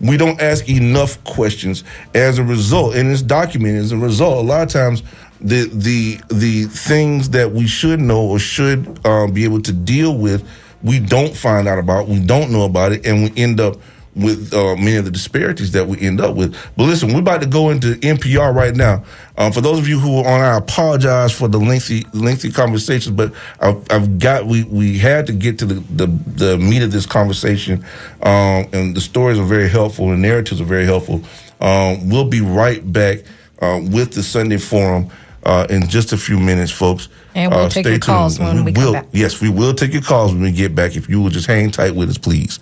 we don't ask enough questions. As a result, and it's documented. As a result, a lot of times the the the things that we should know or should um, be able to deal with, we don't find out about. We don't know about it, and we end up with uh, many of the disparities that we end up with. But listen, we're about to go into NPR right now. Um, for those of you who are on, I apologize for the lengthy lengthy conversations, but I've, I've got we we had to get to the the, the meat of this conversation, um, and the stories are very helpful, the narratives are very helpful. Um, we'll be right back uh, with the Sunday Forum. Uh, in just a few minutes, folks. And we'll uh, take your calls tuned. when we come will, back. Yes, we will take your calls when we get back. If you will just hang tight with us, please.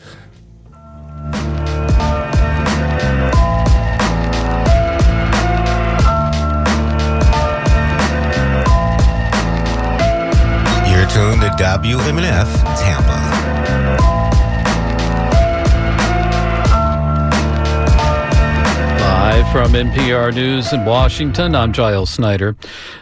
You're tuned to WMNF Tampa. Live from NPR News in Washington, I'm Giles Snyder.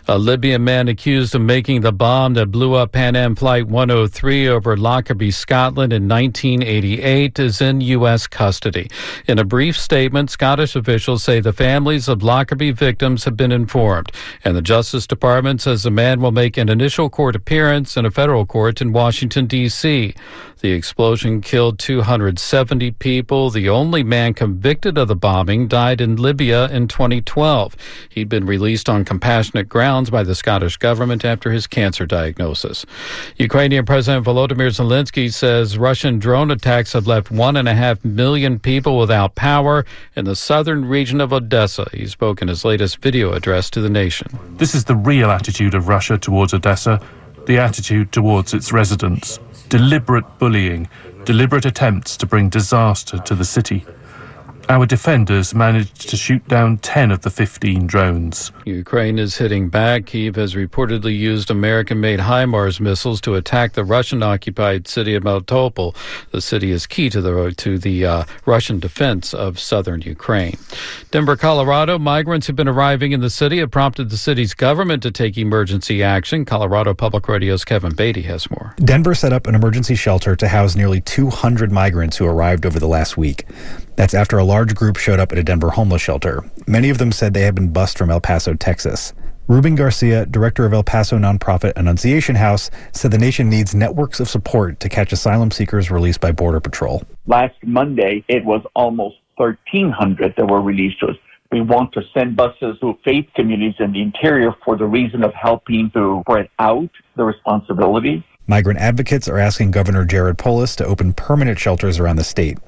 A Libyan man accused of making the bomb that blew up Pan Am Flight 103 over Lockerbie, Scotland in 1988 is in U.S. custody. In a brief statement, Scottish officials say the families of Lockerbie victims have been informed, and the Justice Department says the man will make an initial court appearance in a federal court in Washington, D.C. The explosion killed 270 people. The only man convicted of the bombing died in Libya in 2012. He'd been released on compassionate grounds by the Scottish government after his cancer diagnosis. Ukrainian President Volodymyr Zelensky says Russian drone attacks have left one and a half million people without power in the southern region of Odessa. He spoke in his latest video address to the nation. This is the real attitude of Russia towards Odessa, the attitude towards its residents. Deliberate bullying, deliberate attempts to bring disaster to the city. Our defenders managed to shoot down 10 of the 15 drones. Ukraine is hitting back. Kiev has reportedly used American made HIMARS missiles to attack the Russian occupied city of Melitopol. The city is key to the, to the uh, Russian defense of southern Ukraine. Denver, Colorado, migrants who've been arriving in the city have prompted the city's government to take emergency action. Colorado Public Radio's Kevin Beatty has more. Denver set up an emergency shelter to house nearly 200 migrants who arrived over the last week. That's after a large group showed up at a Denver homeless shelter. Many of them said they had been bused from El Paso, Texas. Ruben Garcia, director of El Paso nonprofit Annunciation House, said the nation needs networks of support to catch asylum seekers released by Border Patrol. Last Monday, it was almost 1,300 that were released to us. We want to send buses to faith communities in the interior for the reason of helping to spread out the responsibility. Migrant advocates are asking Governor Jared Polis to open permanent shelters around the state.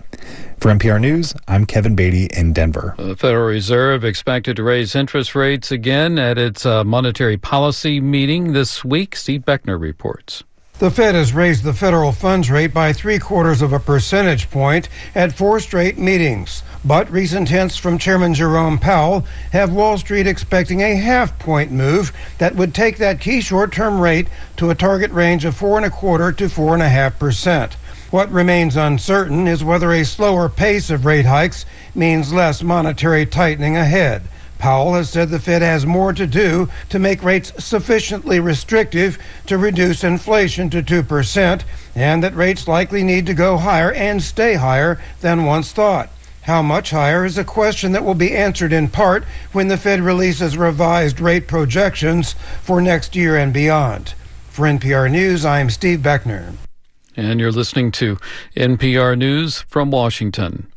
For NPR News, I'm Kevin Beatty in Denver. The Federal Reserve expected to raise interest rates again at its uh, monetary policy meeting this week. Steve Beckner reports. The Fed has raised the federal funds rate by three quarters of a percentage point at four straight meetings. But recent hints from Chairman Jerome Powell have Wall Street expecting a half point move that would take that key short term rate to a target range of four and a quarter to four and a half percent. What remains uncertain is whether a slower pace of rate hikes means less monetary tightening ahead. Powell has said the Fed has more to do to make rates sufficiently restrictive to reduce inflation to 2%, and that rates likely need to go higher and stay higher than once thought. How much higher is a question that will be answered in part when the Fed releases revised rate projections for next year and beyond. For NPR News, I'm Steve Beckner. And you're listening to NPR News from Washington.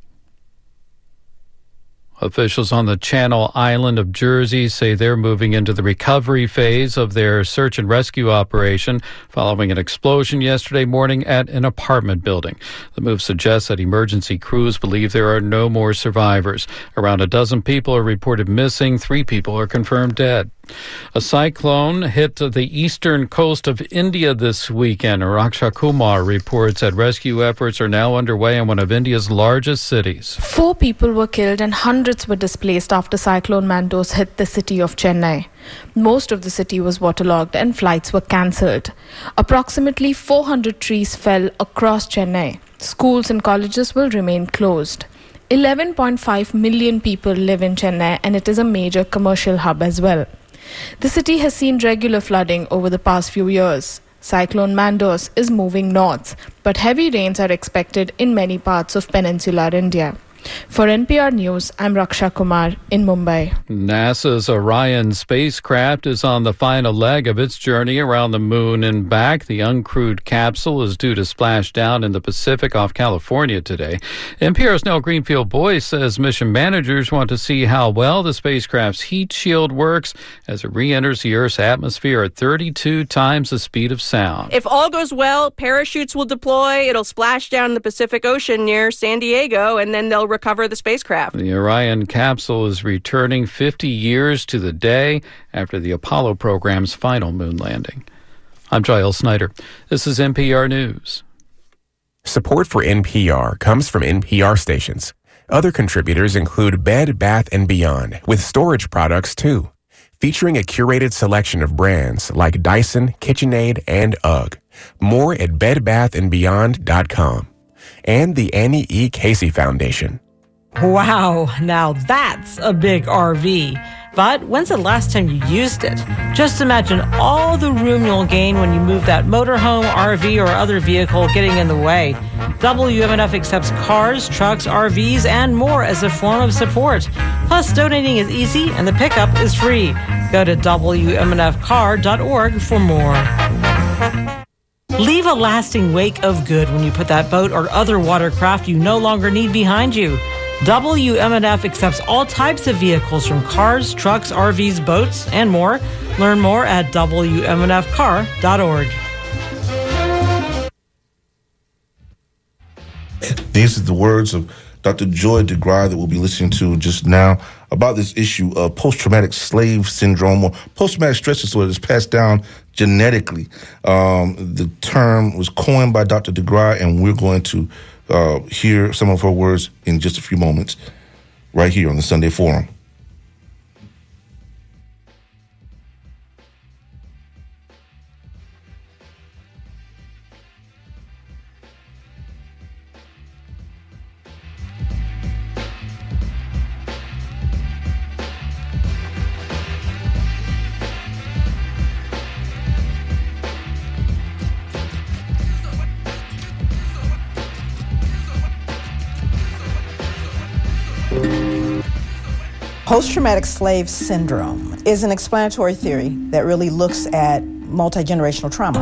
Officials on the Channel Island of Jersey say they're moving into the recovery phase of their search and rescue operation following an explosion yesterday morning at an apartment building. The move suggests that emergency crews believe there are no more survivors. Around a dozen people are reported missing, three people are confirmed dead. A cyclone hit the eastern coast of India this weekend. Raksha Kumar reports that rescue efforts are now underway in one of India's largest cities. Four people were killed and hundreds were displaced after Cyclone Mandous hit the city of Chennai. Most of the city was waterlogged and flights were cancelled. Approximately 400 trees fell across Chennai. Schools and colleges will remain closed. 11.5 million people live in Chennai and it is a major commercial hub as well. The city has seen regular flooding over the past few years. Cyclone Mandous is moving north, but heavy rains are expected in many parts of peninsular India. For NPR News, I'm Raksha Kumar in Mumbai. NASA's Orion spacecraft is on the final leg of its journey around the moon and back. The uncrewed capsule is due to splash down in the Pacific off California today. NPR's Nell Greenfieldboyce says mission managers want to see how well the spacecraft's heat shield works as it re enters the Earth's atmosphere at 32 times the speed of sound. If all goes well, parachutes will deploy. It'll splash down in the Pacific Ocean near San Diego, and then they'll recover the spacecraft. The Orion capsule is returning 50 years to the day after the Apollo program's final moon landing. I'm Giles Snyder. This is NPR News. Support for NPR comes from NPR stations. Other contributors include Bed Bath & Beyond, with storage products too, featuring a curated selection of brands like Dyson, KitchenAid, and UGG. More at bedbathandbeyond.com. And the Annie E. Casey Foundation. Wow, now that's a big RV. But when's the last time you used it? Just imagine all the room you'll gain when you move that motorhome, RV, or other vehicle getting in the way. WMNF accepts cars, trucks, RVs, and more as a form of support. Plus, donating is easy and the pickup is free. Go to WMNFcar.org for more. Leave a lasting wake of good when you put that boat or other watercraft you no longer need behind you. WMNF accepts all types of vehicles from cars, trucks, RVs, boats, and more. Learn more at WMNFcar.org. These are the words of Dr. Joy DeGruy that we'll be listening to just now about this issue of post-traumatic slave syndrome or post-traumatic stress disorder that's passed down genetically. Um, the term was coined by Dr. DeGruy, and we're going to uh, hear some of her words in just a few moments right here on the Sunday Forum. Post traumatic slave syndrome is an explanatory theory that really looks at multi generational trauma.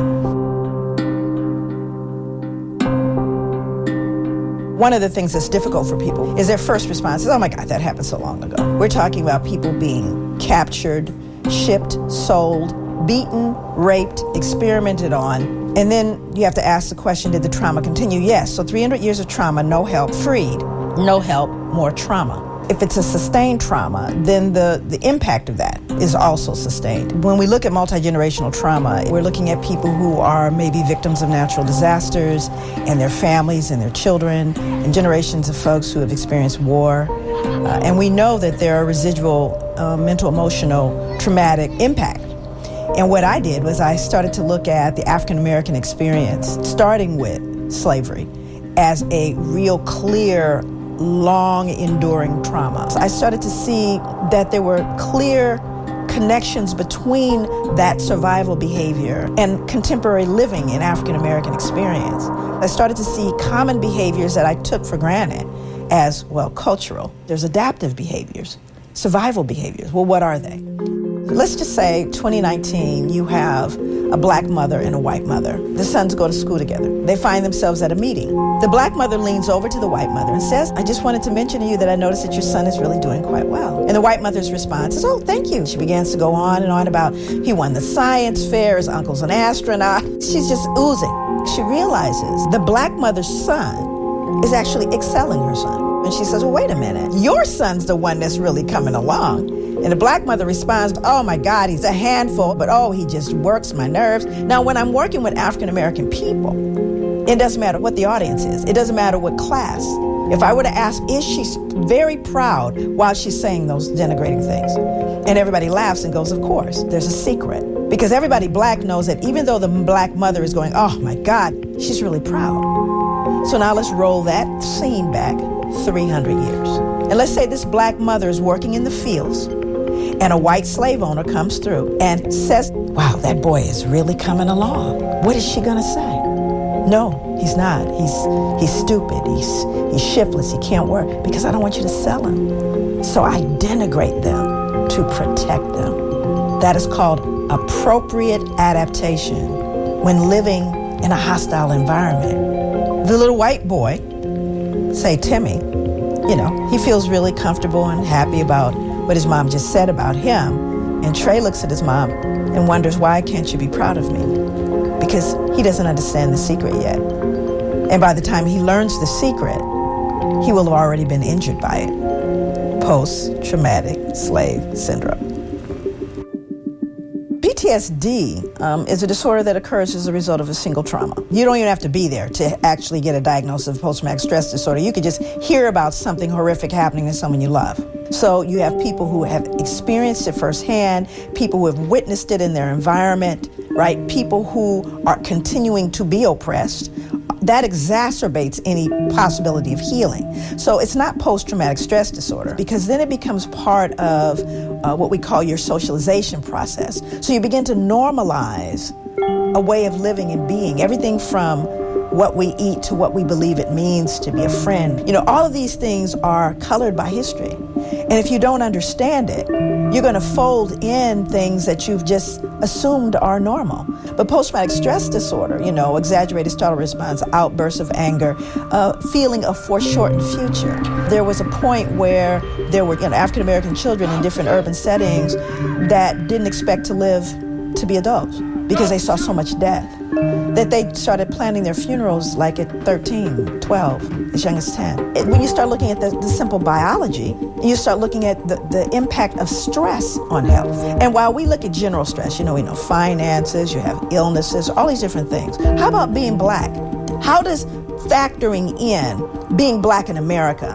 One of the things that's difficult for people is their first response is, oh my God, that happened so long ago. We're talking about people being captured, shipped, sold, beaten, raped, experimented on, and then you have to ask the question did the trauma continue? Yes. So 300 years of trauma, no help, freed. No help, more trauma. If it's a sustained trauma, then the, the impact of that is also sustained. When we look at multi generational trauma, we're looking at people who are maybe victims of natural disasters and their families and their children, and generations of folks who have experienced war. Uh, and we know that there are residual uh, mental, emotional, traumatic impact. And what I did was I started to look at the African American experience, starting with slavery, as a real clear long enduring trauma. I started to see that there were clear connections between that survival behavior and contemporary living in African American experience. I started to see common behaviors that I took for granted as, well, cultural. There's adaptive behaviors, survival behaviors. Well, what are they? Let's just say 2019, you have a black mother and a white mother. The sons go to school together. They find themselves at a meeting. The black mother leans over to the white mother and says, I just wanted to mention to you that I noticed that your son is really doing quite well. And the white mother's response is, Oh, thank you. She begins to go on and on about he won the science fair, his uncle's an astronaut. She's just oozing. She realizes the black mother's son is actually excelling her son. And she says, Well, wait a minute. Your son's the one that's really coming along. And the black mother responds, Oh my God, he's a handful, but oh, he just works my nerves. Now, when I'm working with African American people, it doesn't matter what the audience is, it doesn't matter what class. If I were to ask, is she very proud while she's saying those denigrating things? And everybody laughs and goes, Of course, there's a secret. Because everybody black knows that even though the black mother is going, Oh my God, she's really proud. So now let's roll that scene back 300 years. And let's say this black mother is working in the fields and a white slave owner comes through and says, Wow, that boy is really coming along. What is she going to say? No, he's not. He's he's stupid. He's he's shiftless. He can't work because I don't want you to sell him. So I denigrate them to protect them. That is called appropriate adaptation when living in a hostile environment. The little white boy, say Timmy, you know, he feels really comfortable and happy about what his mom just said about him. And Trey looks at his mom and wonders, why can't you be proud of me? Because he doesn't understand the secret yet. And by the time he learns the secret, he will have already been injured by it. Post traumatic slave syndrome. PTSD um, is a disorder that occurs as a result of a single trauma. You don't even have to be there to actually get a diagnosis of post traumatic stress disorder. You could just hear about something horrific happening to someone you love. So you have people who have experienced it firsthand, people who have witnessed it in their environment, right? People who are continuing to be oppressed. That exacerbates any possibility of healing. So it's not post traumatic stress disorder because then it becomes part of uh, what we call your socialization process. So you begin to normalize a way of living and being, everything from what we eat to what we believe it means to be a friend. You know, all of these things are colored by history. And if you don't understand it, you're going to fold in things that you've just assumed are normal. But post traumatic stress disorder, you know, exaggerated startle response, outbursts of anger, uh, feeling of foreshortened future. There was a point where there were you know, African American children in different urban settings that didn't expect to live to be adults because they saw so much death that they started planning their funerals like at 13, 12, as young as 10. It, when you start looking at the, the simple biology, you start looking at the, the impact of stress on health. And while we look at general stress, you know, we know finances, you have illnesses, all these different things. How about being black? How does factoring in being black in America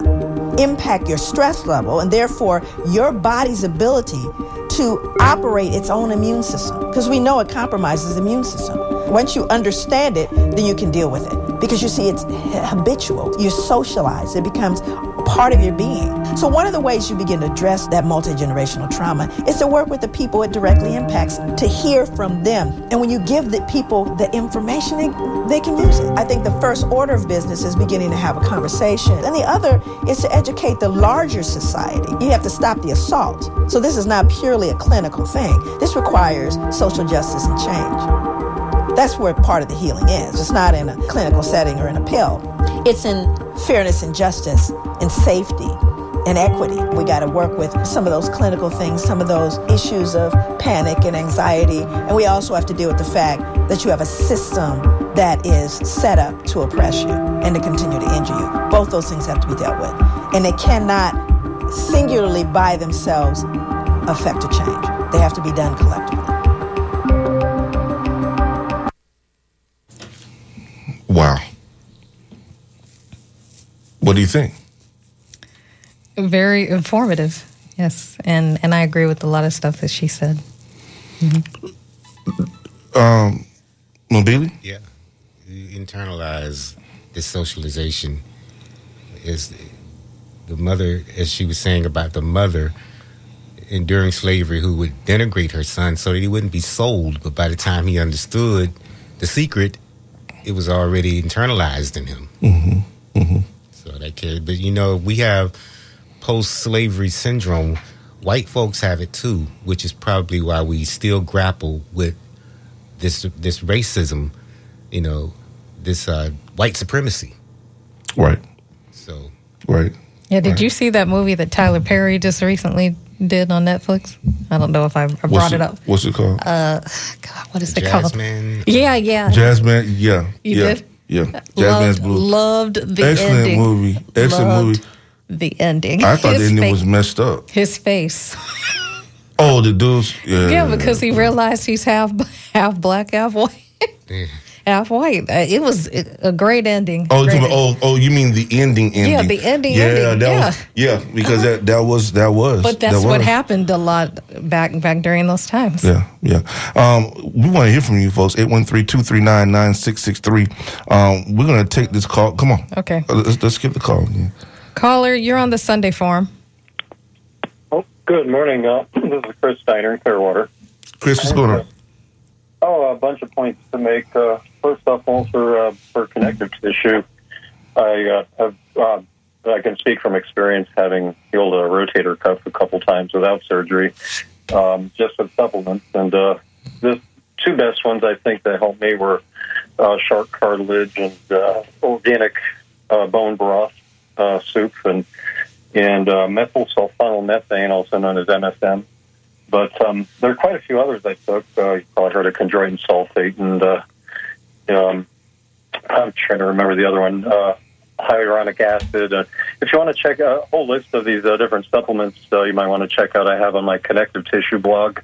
impact your stress level and therefore your body's ability to operate its own immune system because we know it compromises the immune system. Once you understand it, then you can deal with it because you see it's habitual. You socialize, it becomes part of your being. So, one of the ways you begin to address that multi generational trauma is to work with the people it directly impacts, to hear from them. And when you give the people the information, they, can use it. I think the first order of business is beginning to have a conversation. And the other is to educate the larger society. You have to stop the assault. So, this is not purely a clinical thing, this requires social justice and change. That's where part of the healing is. It's not in a clinical setting or in a pill. It's in fairness and justice and safety and equity. We got to work with some of those clinical things, some of those issues of panic and anxiety. And we also have to deal with the fact that you have a system that is set up to oppress you and to continue to injure you. Both those things have to be dealt with. And they cannot singularly by themselves affect a change. They have to be done collectively. What do you think? Very informative. Yes, and and I agree with a lot of stuff that she said. Um, Mobili? Yeah. You internalize this socialization. Is the mother, as she was saying about the mother enduring slavery, who would denigrate her son so that he wouldn't be sold. But by the time he understood the secret, it was already internalized in him. Mm-hmm. Mm-hmm. So that kid, but you know, we have post-slavery syndrome. White folks have it too, which is probably why we still grapple with this this racism. You know, this uh, white supremacy. Right. So Right. Yeah, did Right. you see that movie that Tyler Perry just recently did on Netflix? I don't know if I, I brought What's it up. What's it called? Uh, God, what is it Jasmine. called? Yeah, yeah. Jasmine. Yeah. You yeah. did? Yeah. Jasmine's loved, Blue. loved the Excellent ending. movie. Excellent Loved movie. The ending. I thought the ending fa- was messed up. his face. Oh, the dudes. Yeah. Yeah, because he realized he's half half black, half white. Half white. Uh, It was a great ending. Oh, you Great talking about- oh, oh, you mean the ending? Ending? Yeah, the ending, Yeah, ending, that yeah. was. Yeah, because that that was that was. But that's that what was. happened a lot back back during those times. Yeah, yeah. Um, we want to hear from you folks. 813-239-9663. Um, we're gonna take this call. Come on. Okay. Uh, Let's, let's get the call. Yeah. Caller, you're on the Sunday Forum. Oh, good morning. Uh, this is Chris Steiner in Clearwater. Chris, what's going on? Oh, a bunch of points to make. Uh, first off, all for uh, for connective tissue, I uh, have, uh, I can speak from experience having healed a rotator cuff a couple times without surgery, um, just with supplements. And uh, the two best ones I think that helped me were uh, shark cartilage and uh, organic bone broth soup and and methyl sulfonyl also known as MSM. But um, there are quite a few others I took. Uh, you probably heard of chondroitin sulfate, and uh, um, I'm trying to remember the other one. Uh, hyaluronic acid. Uh, if you want to check a whole list of these uh, different supplements, uh, you might want to check out. I have on my connective tissue blog.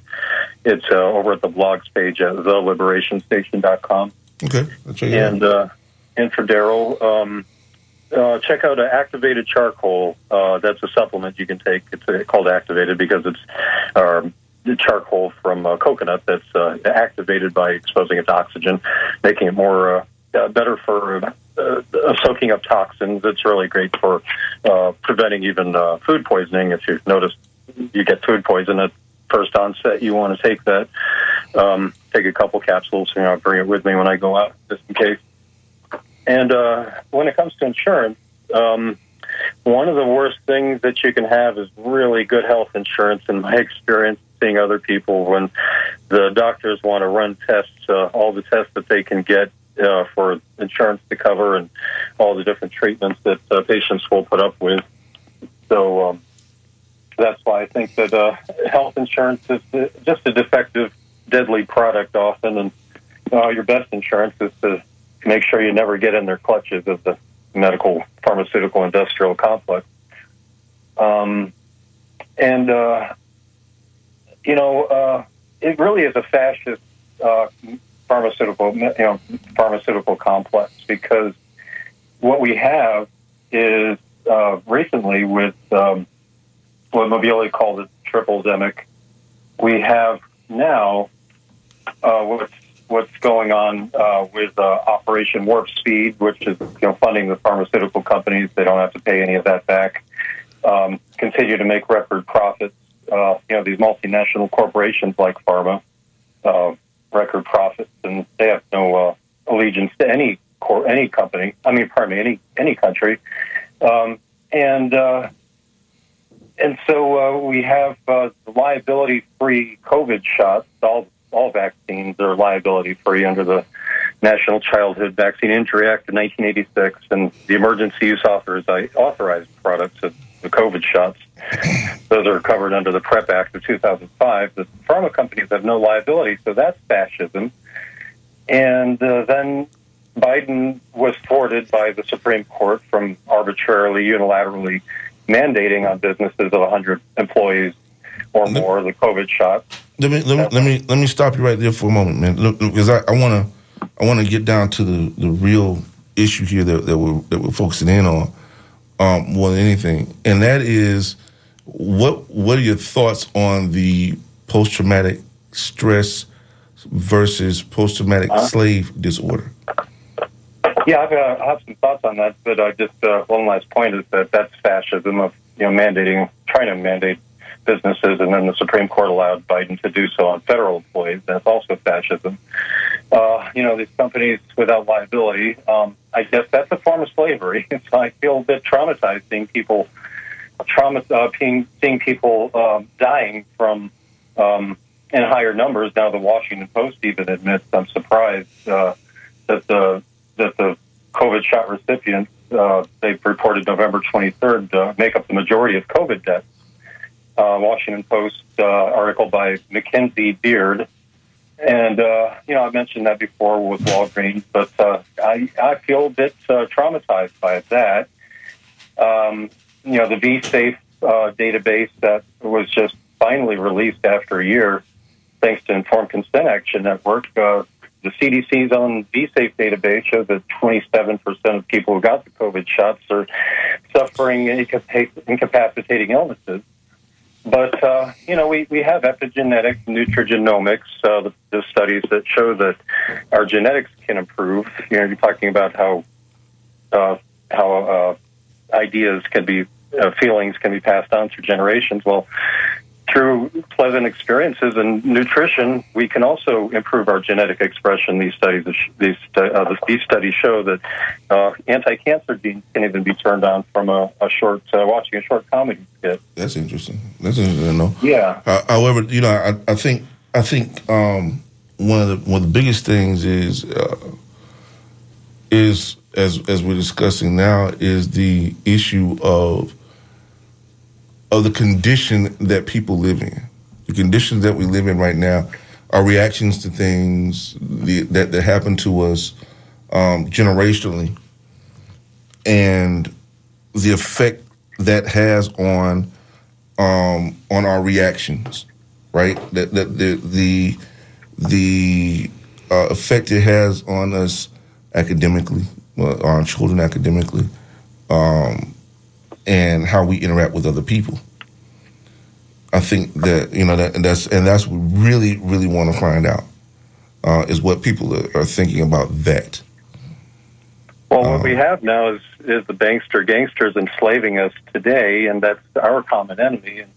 It's uh, over at the blogs page at theliberationstation.com. Okay, I'll check it out. And uh, and for Daryl, um, uh, check out uh, activated charcoal. Uh, that's a supplement you can take. It's uh, called activated because it's the charcoal from uh, coconut that's uh, activated by exposing it to oxygen, making it more uh, uh, better for uh, uh, soaking up toxins. It's really great for uh, preventing even uh, food poisoning. If you've noticed you get food poison at first onset, you want to take that. Um, take a couple capsules. You know, bring it with me when I go out, just in case. And uh, when it comes to insurance, um, one of the worst things that you can have is really good health insurance. In my experience, seeing other people when the doctors want to run tests, uh, all the tests that they can get uh, for insurance to cover, and all the different treatments that uh, patients will put up with. So um, that's why I think that uh, health insurance is uh, just a defective, deadly product often, and uh, your best insurance is to make sure you never get in their clutches of the medical, pharmaceutical, industrial complex. Um, and uh, you know, uh, it really is a fascist uh, pharmaceutical, you know, pharmaceutical complex because what we have is uh, recently with um, what Mobili called the triple demic, we have now uh, what's what's going on uh, with uh, Operation Warp Speed, which is you know funding the pharmaceutical companies. They don't have to pay any of that back. Um, continue to make record profits. Uh, you know these multinational corporations like pharma, uh, record profits, and they have no uh, allegiance to any cor- any company. I mean, pardon me, any any country. Um, and uh, and so we have liability-free COVID shots. All all vaccines are liability-free under the National Childhood Vaccine Injury Act of 1986, and the emergency use authorized products of the COVID shots. Those are covered under the PREP Act of 2005. The pharma companies have no liability, so that's fascism. And uh, then Biden was thwarted by the Supreme Court from arbitrarily, unilaterally mandating on businesses of 100 employees or more the COVID shot. Let me let me let me let me stop you right there for a moment, man, Look, because I want to I want to get down to the, the real issue here that, that we're that we're focusing in on um, more than anything, and that is what what are your thoughts on the post traumatic stress versus post traumatic Uh-huh. slave disorder? Yeah, I've, uh, I have some thoughts on that, but uh, just uh, one last point is that that's fascism of you know mandating, trying to mandate businesses, and then the Supreme Court allowed Biden to do so on federal employees. That's also fascism. Uh, you know, these companies without liability. Um, I guess that's a form of slavery. So I feel a bit traumatized seeing people trauma, uh, seeing, seeing people um, dying from um, in higher numbers. Now the Washington Post even admits, I'm surprised uh, that the that the COVID shot recipients uh, they've reported November 23rd uh, make up the majority of COVID deaths. Uh, Washington Post uh, article by Mackenzie Beard. And, uh, you know, I mentioned that before with Walgreens, but uh, I, I feel a bit uh, traumatized by that. Um, you know, the VSafe uh, database that was just finally released after a year, thanks to Informed Consent Action Network, uh, the CDC's own VSafe database shows that 27% of people who got the COVID shots are suffering incapac- incapacitating illnesses. But, uh, you know, we, we have epigenetics, nutrigenomics, uh, the, the studies that show that our genetics can improve. You know, you're talking about how, uh, how uh, ideas can be, uh, feelings can be passed on through generations. Well, through pleasant experiences and nutrition, we can also improve our genetic expression. These studies, these uh, these studies show that uh, anti-cancer genes can even be turned on from a, a short uh, watching a short comedy skit. That's interesting. That's interesting know. Yeah. Uh, however, you know, I, I think I think um, one of the one of the biggest things is uh, is as as we're discussing now is the issue of of the condition that people live in. The conditions that we live in right now our reactions to things the, that that happen to us um, generationally, and the effect that has on um, on our reactions, right? That, that the the the uh, effect it has on us academically, well, on children academically, um, and how we interact with other people. I think that you know that and that's and that's what we really really want to find out uh, is what people are, are thinking about that. Well, what we have now is is the bankster gangsters enslaving us today, and that's our common enemy. And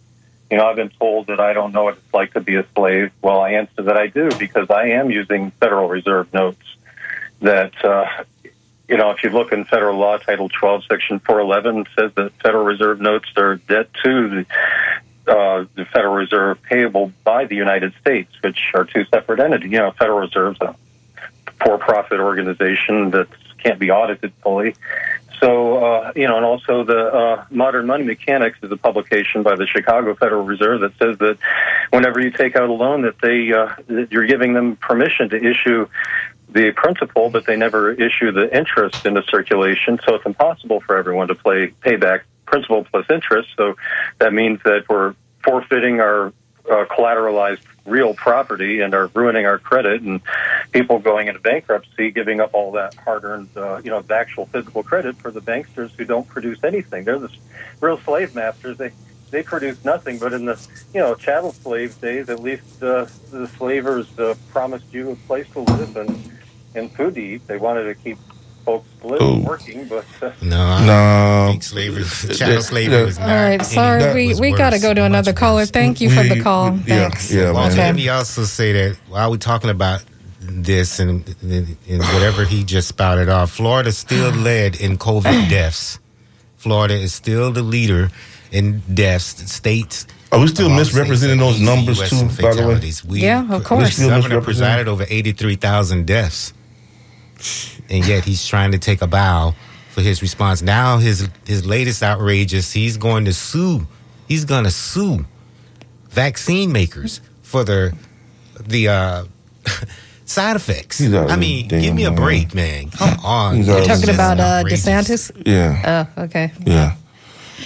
you know, I've been told that I don't know what it's like to be a slave. Well, I answer that I do because I am using Federal Reserve notes. That uh, you know, if you look in federal law, Title 12, Section 411 says that Federal Reserve notes are debt to the uh, the Federal Reserve payable by the United States, which are two separate entities. You know, Federal Reserve's a for-profit organization that can't be audited fully. So, uh, you know, and also the uh, Modern Money Mechanics is a publication by the Chicago Federal Reserve that says that whenever you take out a loan, that they uh, that you're giving them permission to issue the principal, but they never issue the interest into circulation. So it's impossible for everyone to play pay back principal plus interest. So that means that we're forfeiting our uh, collateralized real property and are ruining our credit and people going into bankruptcy giving up all that hard-earned uh, you know the actual physical credit for the banksters who don't produce anything they're the real slave masters they they produce nothing but in the you know chattel slave days at least uh, the slavers uh, promised you a place to live and and food to they wanted to keep folks living working but uh, No, No. slavery, chattel slavery was All not. right, sorry, any- we, was we got to go to another caller. Thank you for the call. Thanks. Well, Okay. let me also say that while we're talking about this and, and, and whatever he just spouted off, Florida still led in COVID deaths. Florida is still the leader in deaths. States. Are we still misrepresenting those numbers US too? By the way. We, Yeah, of course. We're still The governor presided over 83,000 deaths. And yet he's trying to take a bow for his response. Now his his latest outrage is he's going to sue. He's going to sue vaccine makers for the the uh, side effects. He's I mean, give me a break, man. Come on. You're talking about uh. DeSantis? Yeah, Oh, okay. yeah.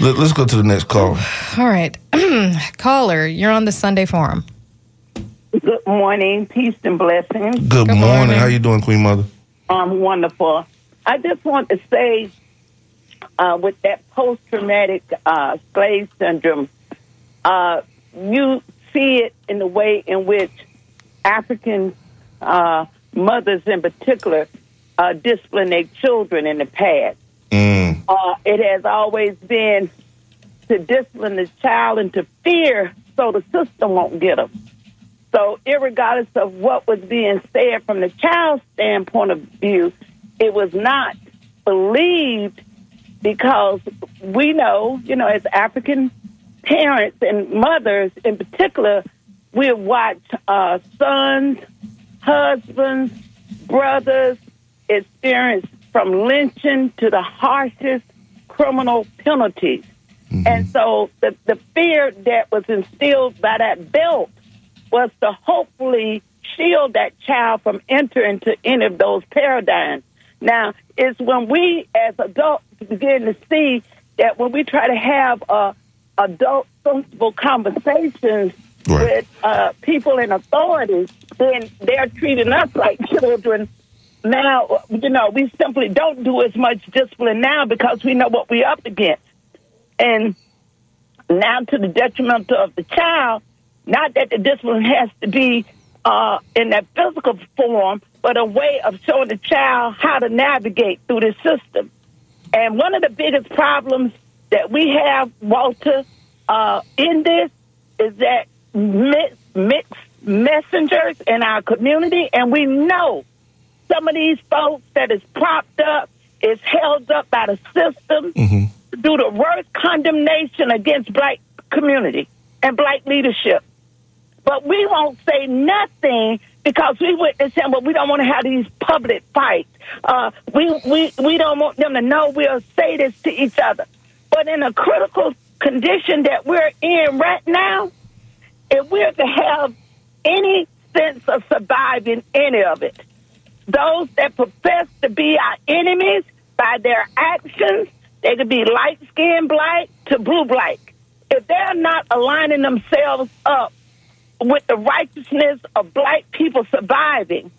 Let, us go to the next call. All right. Caller, you're on the Sunday Forum. Good morning, peace and blessings. Good, morning. morning. How you doing, Queen Mother? Um, wonderful. I just want to say, uh, with that post-traumatic uh, slave syndrome, uh, you see it in the way in which African uh, mothers, in particular, uh, discipline their children in the past. Mm. Uh, it has always been to discipline the child and to fear so the system won't get them. So, regardless of what was being said from the child's standpoint of view, it was not believed because we know, you know, as African parents and mothers in particular, we watch uh, sons, husbands, brothers experience from lynching to the harshest criminal penalties. And so the, the fear that was instilled by that belt was to hopefully shield that child from entering into any of those paradigms. Now, it's when we as adults begin to see that when we try to have uh, adult sensible conversations with uh, people in authority, then they're treating us like children. Now, you know, we simply don't do as much discipline now because we know what we're up against. And now to the detriment of the child, not that the discipline has to be uh, in that physical form, but a way of showing the child how to navigate through the system. And one of the biggest problems that we have, Walter, uh, in this is that mix, mixed messengers in our community, and we know some of these folks that is propped up is held up by the system Mm-hmm. do the worst condemnation against black community and black leadership. But we won't say nothing because we witness him, but we don't want to have these public fights. Uh, we, we, we don't want them to know we'll say this to each other. But in a critical condition that we're in right now, if we're to have any sense of surviving any of it, those that profess to be our enemies by their actions, they could be light skinned black to blue black. If they're not aligning themselves up with the righteousness of black people surviving,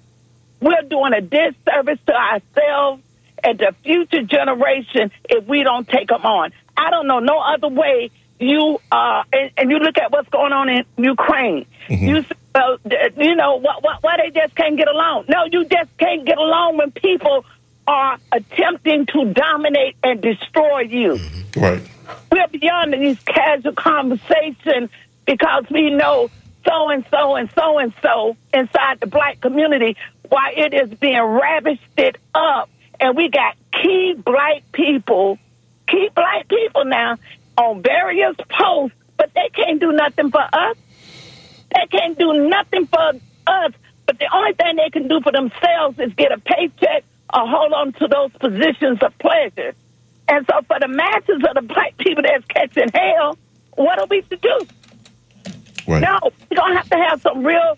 we're doing a disservice to ourselves and to future generation if we don't take them on. I don't know no other way you uh and, and you look at what's going on in Ukraine. You s- uh, you know why, why, why they just can't get along? No, you just can't get along when people are attempting to dominate and destroy you. Right. We're beyond these casual conversations because we know so and so and so and so inside the black community why it is being ravished it up. And we got key black people, key black people now on various posts, but they can't do nothing for us. They can't do nothing for us. But the only thing they can do for themselves is get a paycheck or hold on to those positions of pleasure. And so for the masses of the black people that's catching hell, what are we to do? Right. No, we're going to have to have some real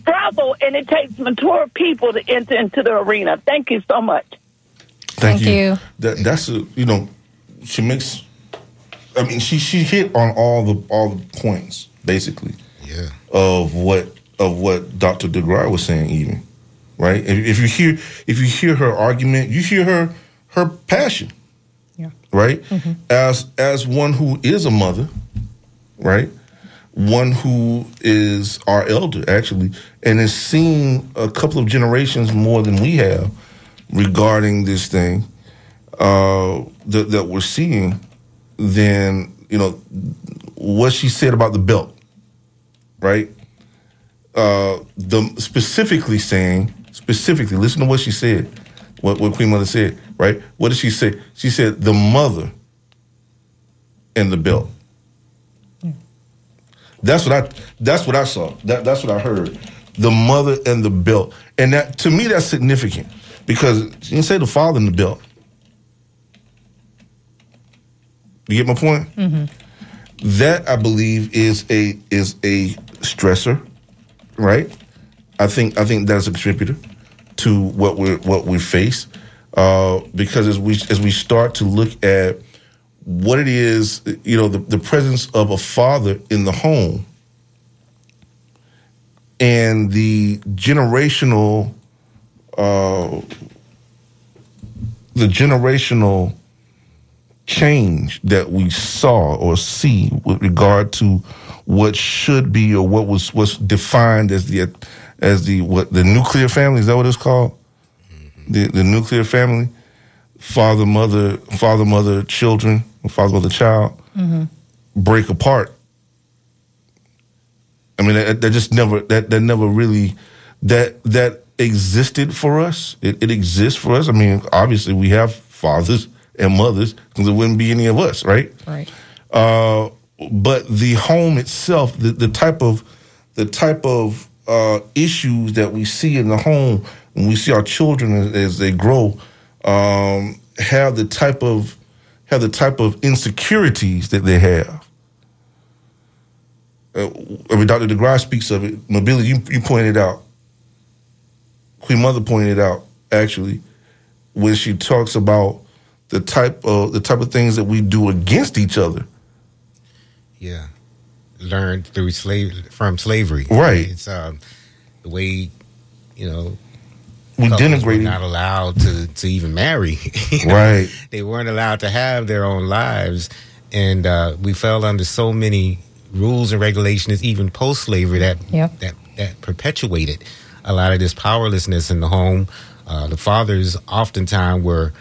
struggle, and it takes mature people to enter into the arena. Thank you so much. Thank, Thank you. That that's a you know, she makes. I mean, she she hit on all the all the points basically. Yeah. Of what of what Dr. DeGruy was saying, even right. If, if you hear if you hear her argument, you hear her her passion. Yeah. Right. Mm-hmm. As as one who is a mother, right. One who is our elder actually, and has seen a couple of generations more than we have regarding this thing uh, that, that we're seeing, then you know what she said about the belt, right? Uh, the specifically saying specifically, listen to what she said, what what Queen Mother said, right? What did she say? She said the mother and the belt. That's what I. That's what I saw. That, that's what I heard. The mother and the belt, and that to me that's significant because you didn't say the father and the belt. You get my point? Mm-hmm. That I believe is a is a stressor, right? I think I think that's a contributor to what we what we face uh, because as we as we start to look at what it is, you know, the, the presence of a father in the home and the generational, uh, the generational change that we saw or see with regard to what should be or what was was defined as the as the what the nuclear family is that what it's called? The the nuclear family? Father mother father mother children father mother child Mm-hmm. break apart i mean that, that just never that that never really that that existed for us it, it exists for us i mean obviously we have fathers and mothers because there wouldn't be any of us right Right. uh, but the home itself, the, the type of the type of uh, issues that we see in the home when we see our children as, as they grow, um, have the type of have the type of insecurities that they have. Uh, I mean, Dr. DeGruy speaks of it. Mobili, you, you pointed out. Queen Mother pointed out actually when she talks about the type of the type of things that we do against each other. Yeah, learned through slave from slavery. Right. It's um, the way you know We couples denigrate were it. not allowed to to even marry. You know, Right. They weren't allowed to have their own lives, and uh, we fell under so many rules and regulations, even post slavery, that Yep. that that perpetuated a lot of this powerlessness in the home. Uh, the fathers oftentimes were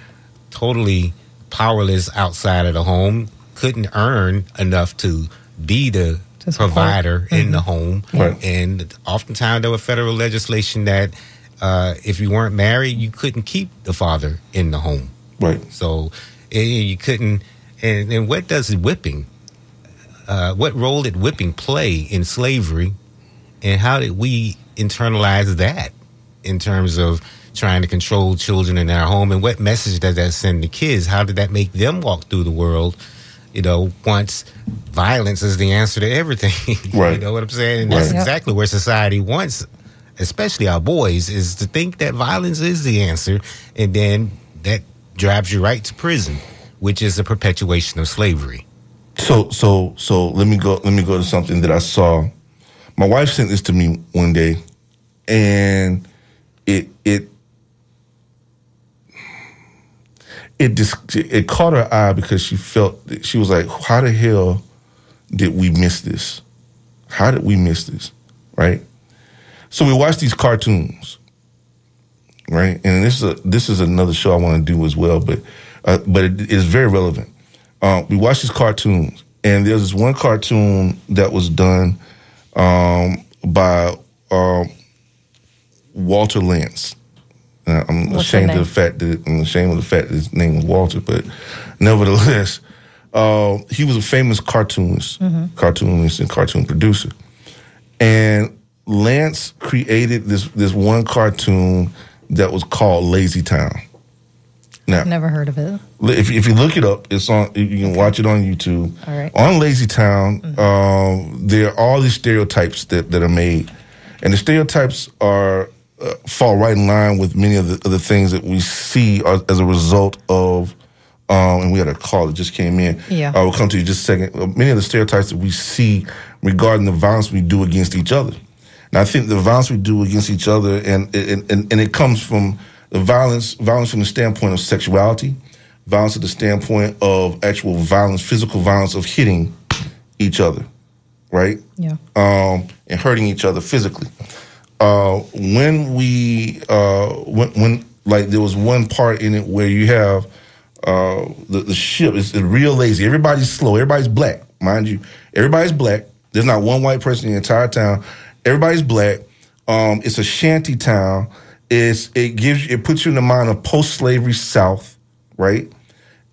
totally powerless outside of the home, couldn't earn enough to be the provider in Mm-hmm. the home, Right. and oftentimes there was federal legislation that uh, if you weren't married, you couldn't keep the father in the home. Right. So you couldn't. And, and what does whipping? Uh, what role did whipping play in slavery, and how did we internalize that in terms of trying to control children in their home? And what message does that send to kids? How did that make them walk through the world? You know, once violence is the answer to everything. Right. you know what I'm saying? And that's Right. Exactly where society wants, especially our boys, is to think that violence is the answer, and then that drives you right to prison, which is a perpetuation of slavery. So so so let me go let me go to something that I saw. My wife sent this to me one day, and it it it just it caught her eye because she felt she was like, "How the hell did we miss this? How did we miss this?" Right. So we watch these cartoons, right? And this is a, this is another show I want to do as well, but uh, but it is very relevant. Um, we watch these cartoons, and there's this one cartoon that was done um, by um, Walter Lantz. Uh, I'm What's ashamed of the fact that I'm ashamed of the fact that his name was Walter, but nevertheless, uh, he was a famous cartoonist, Mhm. cartoonist and cartoon producer. And Lantz created this this one cartoon that was called Lazy Town. Now, Never heard of it. if, if you look it up, it's on. You can watch it on YouTube. All right. On Lazy Town, um, there are all these stereotypes that, that are made, and the stereotypes are uh, fall right in line with many of the, of the things that we see as, as a result of. Um, and we had a call that just came in. Yeah. I will come to you in just a second. Uh, Many of the stereotypes that we see regarding the violence we do against each other. And I think the violence we do against each other, and and, and, and it comes from the violence, violence from the standpoint of sexuality, violence at the standpoint of actual violence, physical violence of hitting each other, right? Yeah. Um, and hurting each other physically. Uh, when we, uh, when, when, like, there was one part in it where you have uh, the, the ship is real lazy. Everybody's slow. Everybody's black, mind you. Everybody's black. There's not one white person in the entire town. Everybody's black. Um, it's a shanty town. It's it gives you it puts you in the mind of post slavery South, right?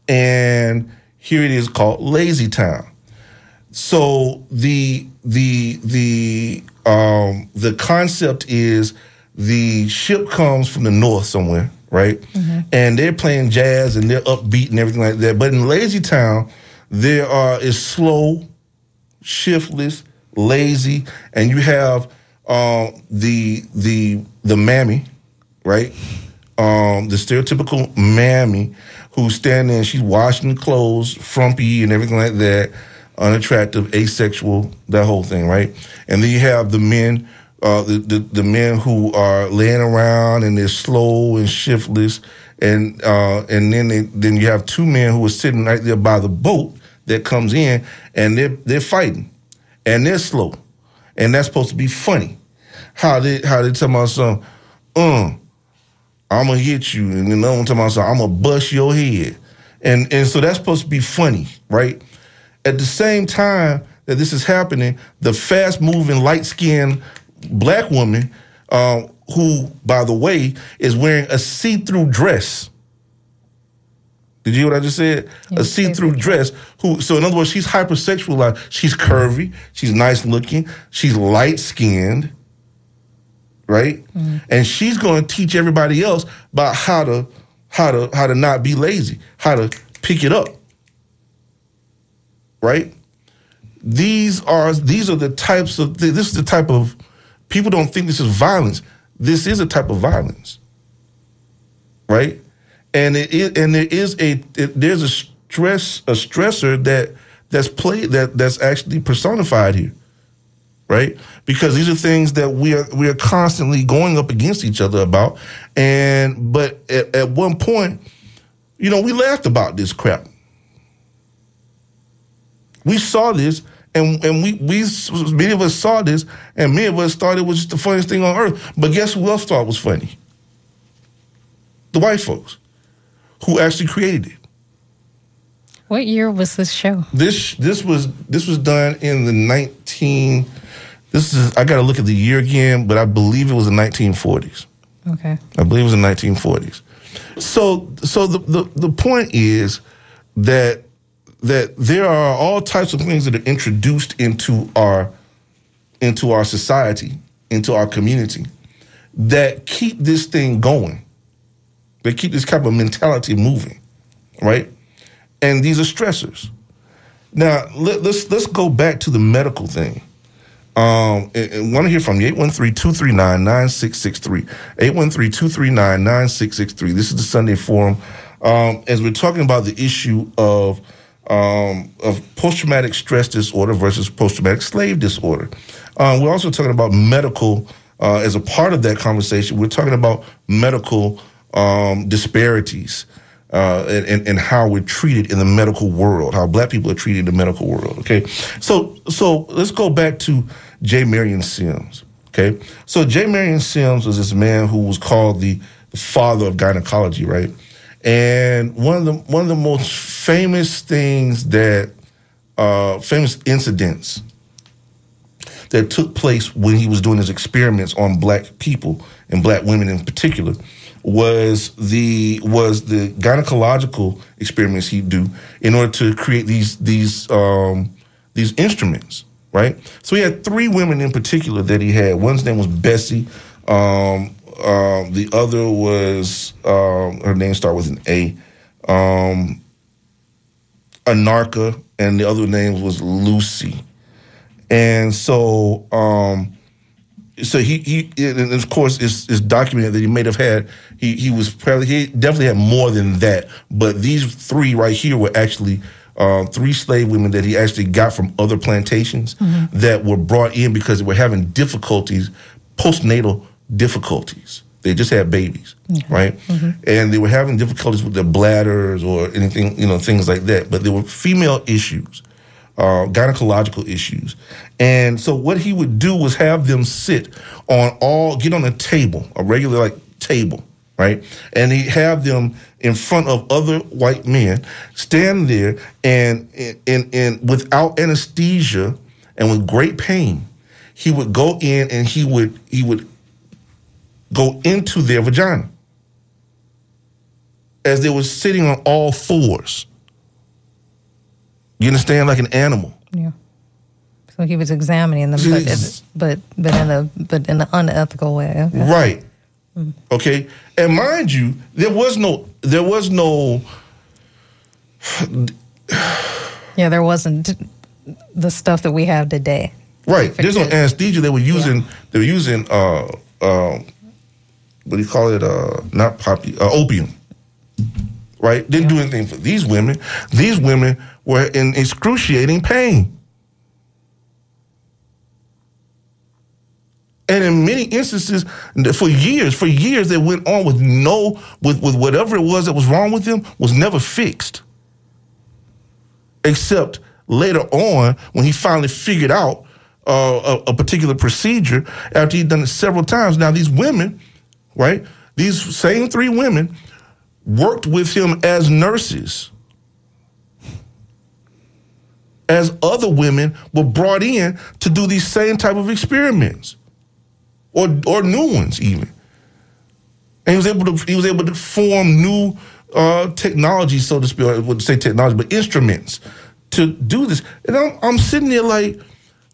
And here it is called Lazy Town. So the the the um the concept is the ship comes from the north somewhere, right? And they're playing jazz and they're upbeat and everything like that. But in Lazy Town, there are is slow, shiftless, lazy, and you have um, the the the mammy, right? Um, the stereotypical mammy who's standing there, she's washing clothes, frumpy and everything like that, unattractive, asexual, that whole thing, right? And then you have the men, uh, the, the the men who are laying around and they're slow and shiftless, and uh, and then they, then you have two men who are sitting right there by the boat that comes in, and they're they're fighting, and they're slow, and that's supposed to be funny. How they how they tell my son, uh, I'm gonna hit you, and then another one tell my son, I'm gonna bust your head, and and so that's supposed to be funny, right? At the same time that this is happening, the fast moving, light skinned black woman, um, who, by the way, is wearing a see through dress. Did you hear what I just said? a see through dress. Who? So in other words, she's hypersexualized. She's curvy. She's nice looking. She's light skinned. Right, mm. and she's going to teach everybody else about how to how to how to not be lazy, how to pick it up. Right. These are these are the types of this is the type of people don't think this is violence. This is a type of violence. Right and it is, and there is a it, there's a stress a stressor that that's played that that's actually personified here right? Because these are things that we are we are constantly going up against each other about. And but at, at one point you know we laughed about this crap. We saw this and and we we many of us saw this and many of us thought it was just the funniest thing on earth. But guess who else thought was funny? The white folks who actually created it. What year was this show? This this was this was done in the 19. This is I got to look at the year again, but I believe it was the nineteen forties. Okay. I believe it was the 1940s. So, so the, the, the point is that that there are all types of things that are introduced into our into our society, into our community, that keep this thing going. They keep this type of mentality moving, right? And these are stressors. Now let, let's let's go back to the medical thing. Um, and, and want to hear from you. 813-239-9663. 813-239-9663. This is the Sunday Forum. Um, as we're talking about the issue of um, of post-traumatic stress disorder versus post-traumatic slave disorder. Um, we're also talking about medical uh, as a part of that conversation. We're talking about medical um, disparities uh, and, how we're treated in the medical world, how black people are treated in the medical world. Okay, so so let's go back to J. Marion Sims. Okay, so J. Marion Sims was this man who was called the, the father of gynecology, right? And one of the one of the most famous things that uh, famous incidents that took place when he was doing his experiments on black people and black women in particular was the was the gynecological experiments he'd do in order to create these these um, these instruments, right? So he had three women in particular that he had. One's name was Bessie. Um, um, the other was um, her name started with an A. Um, Anarcha, and the other name was Lucy. And so, um, so he he and of course it's, it's documented that he may have had he he was probably he definitely had more than that, but these three right here were actually uh, three slave women that he actually got from other plantations Mhm. that were brought in because they were having difficulties, postnatal difficulties. They just had babies, right? and they were having difficulties with their bladders or anything, you know, things like that. But there were female issues, uh, gynecological issues, and so what he would do was have them sit on all, get on a table, a regular like table, right? And he'd have them in front of other white men, stand there and and and without anesthesia and with great pain, he would go in and he would he would go into their vagina as they were sitting on all fours. You understand, like an animal. Yeah. So he was examining them, but but but in a but in an unethical way. Okay. Right. Okay. And mind you, there was no there was no Yeah, there wasn't the stuff that we have today. right. There's no anesthesia. They were using they were using uh uh what do you call it? Uh not poppy uh, opium. Right? Didn't do anything for these women. These women were in excruciating pain. And in many instances, for years, for years, they went on with no, with, with whatever it was that was wrong with them was never fixed. Except later on, when he finally figured out uh, a, a particular procedure after he'd done it several times. Now, these women, right, these same three women worked with him as nurses. As other women were brought in to do these same type of experiments or or new ones even. And he was able to he was able to form new uh, technology, so to speak. I wouldn't say technology, but instruments to do this. And I'm I'm sitting there like,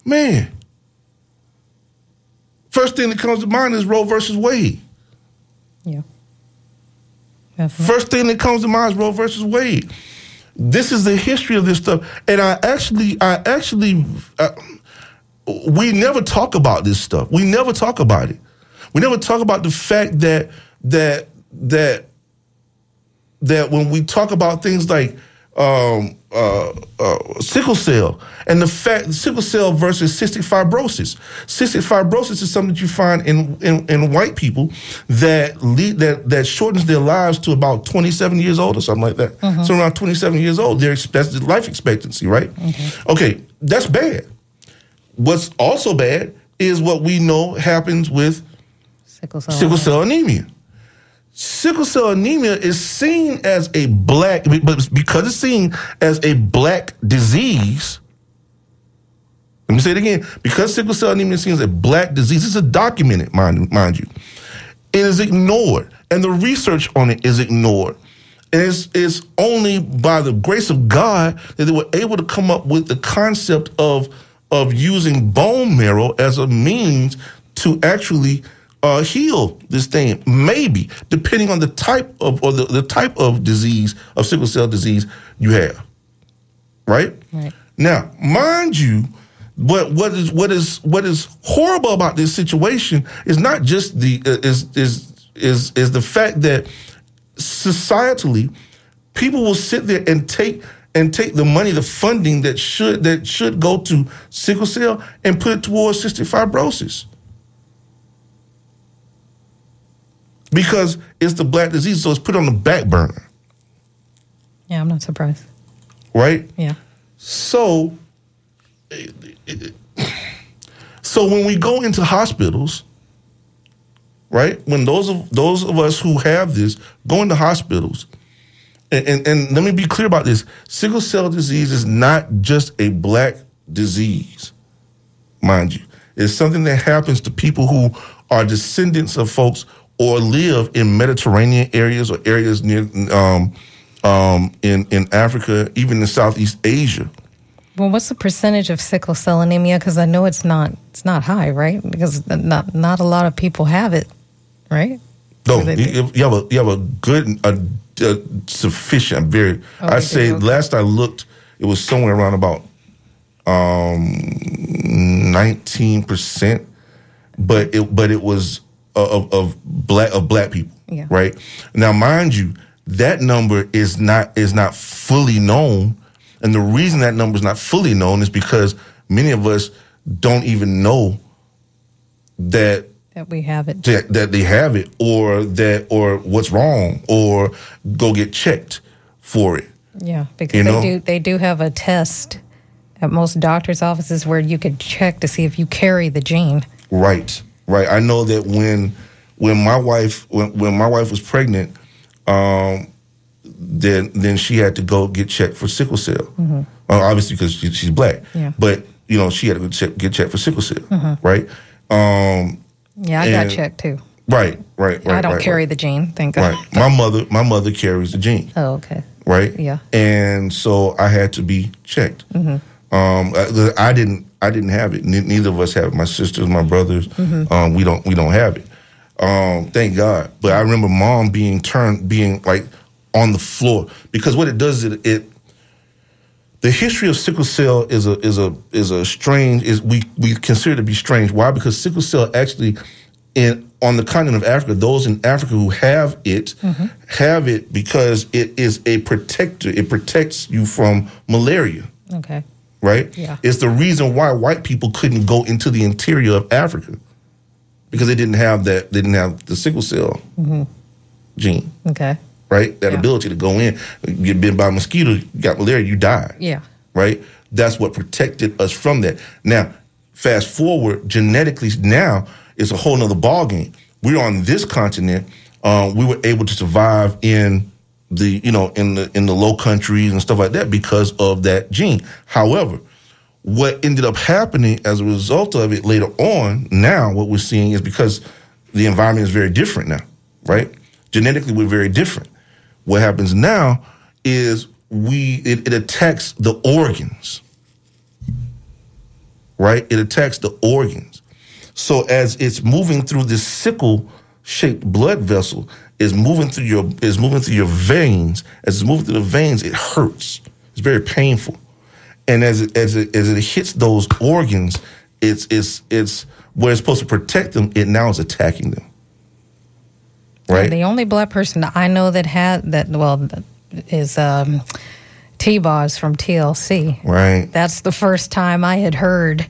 man. First thing that comes to mind is Roe versus Wade. Yeah. First thing that comes to mind is Roe versus Wade. This is the history of this stuff, and I actually, I actually, uh, we never talk about this stuff. We never talk about it. We never talk about the fact that that that that when we talk about things like um, uh, uh, sickle cell and the fact sickle cell versus cystic fibrosis. Cystic fibrosis is something that you find in, in, in white people that lead that that shortens their lives to about 27 years old or something like that. Mhm. So around 27 years old, their that's the life expectancy, right? Okay, that's bad. What's also bad is what we know happens with Sickle cell. sickle cell anemia. Sickle cell anemia is seen as a black, but because it's seen as a black disease. Let me say it again. Because sickle cell anemia is seen as a black disease, it's a documented, mind, mind you. It is ignored, and the research on it is ignored. And it's, it's only by the grace of God that they were able to come up with the concept of, of using bone marrow as a means to actually uh, heal this thing. Maybe, depending on the type of or the, the type of disease of sickle cell disease you have. Right? Right. Now, mind you, what what is what is what is horrible about this situation is not just the uh, is is is is the fact that societally people will sit there and take and take the money the funding that should that should go to sickle cell and put it towards cystic fibrosis because it's the black disease so it's put on the back burner Yeah, I'm not surprised. right Yeah. So, so when we go into hospitals, right? When those of those of us who have this go into hospitals, and, and, and let me be clear about this: sickle cell disease is not just a black disease, mind you. It's something that happens to people who are descendants of folks or live in Mediterranean areas or areas near um, um, in in Africa, even in Southeast Asia. Well, what's the percentage of sickle cell anemia? Because I know it's not it's not high, right? Because not not a lot of people have it, right? No, you, you have a you have a good, a, a sufficient, very. Oh, I say okay. last I looked, it was somewhere around about um nineteen percent, but it but it was of of black of black people, Yeah. right? Now, mind you, that number is not is not fully known, and the reason that number is not fully known is because many of us don't even know that That we have it. that, that they have it or that or what's wrong or go get checked for it Yeah, because You know? they do they do have a test at most doctors' offices where you could check to see if you carry the gene. right right i know that when when my wife when, when my wife was pregnant um then then she had to go get checked for sickle cell Mhm. uh, obviously because she, she's black Yeah. but you know she had to go check, get checked for sickle cell Mhm. right um Yeah, I got checked too. right right right I don't right, carry the gene, thank God. right my mother my mother carries the gene Oh, okay. right? Yeah. And so I had to be checked. hmm Um, I, I didn't. I didn't have it. Ne- neither of us have it. My sisters, my brothers. Mhm. Um, we don't. We don't have it. Um, thank God. But I remember mom being turned, being like on the floor because what it does is it. it the history of sickle cell is a is a is a strange is we we consider it to be strange. Why? Because sickle cell actually in on the continent of Africa, those in Africa who have it have it because it is a protector. It protects you from malaria, Okay. Right? Yeah. It's the reason why white people couldn't go into the interior of Africa because they didn't have that. They didn't have the sickle cell hmm gene, Okay. right? That Yeah. ability to go in, get bitten by a mosquito, you got malaria, you die Yeah. right? That's what protected us from that. Now, fast forward, genetically now it's a whole nother ballgame. We're on this continent. Um, we were able to survive in the you know in the in the low countries and stuff like that because of that gene. However, what ended up happening as a result of it later on, now what we're seeing is because the environment is very different now, right? Genetically, we're very different. What happens now is we it, it attacks the organs, right? It attacks the organs. So as it's moving through this sickle-shaped blood vessel, is moving through your is moving through your veins. As it's moving through the veins, it hurts. It's very painful. And as it as it as it hits those organs, it's it's it's where it's supposed to protect them. It now is attacking them. Right. The only black person I know that had that well is um, T Boz from TLC. Right. That's the first time I had heard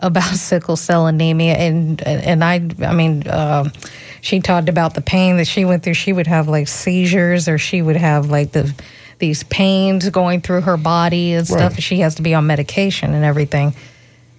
about sickle cell anemia, and and I I mean. um she talked about the pain that she went through. She would have like seizures, or she would have like the these pains going through her body and stuff. Right. She has to be on medication and everything.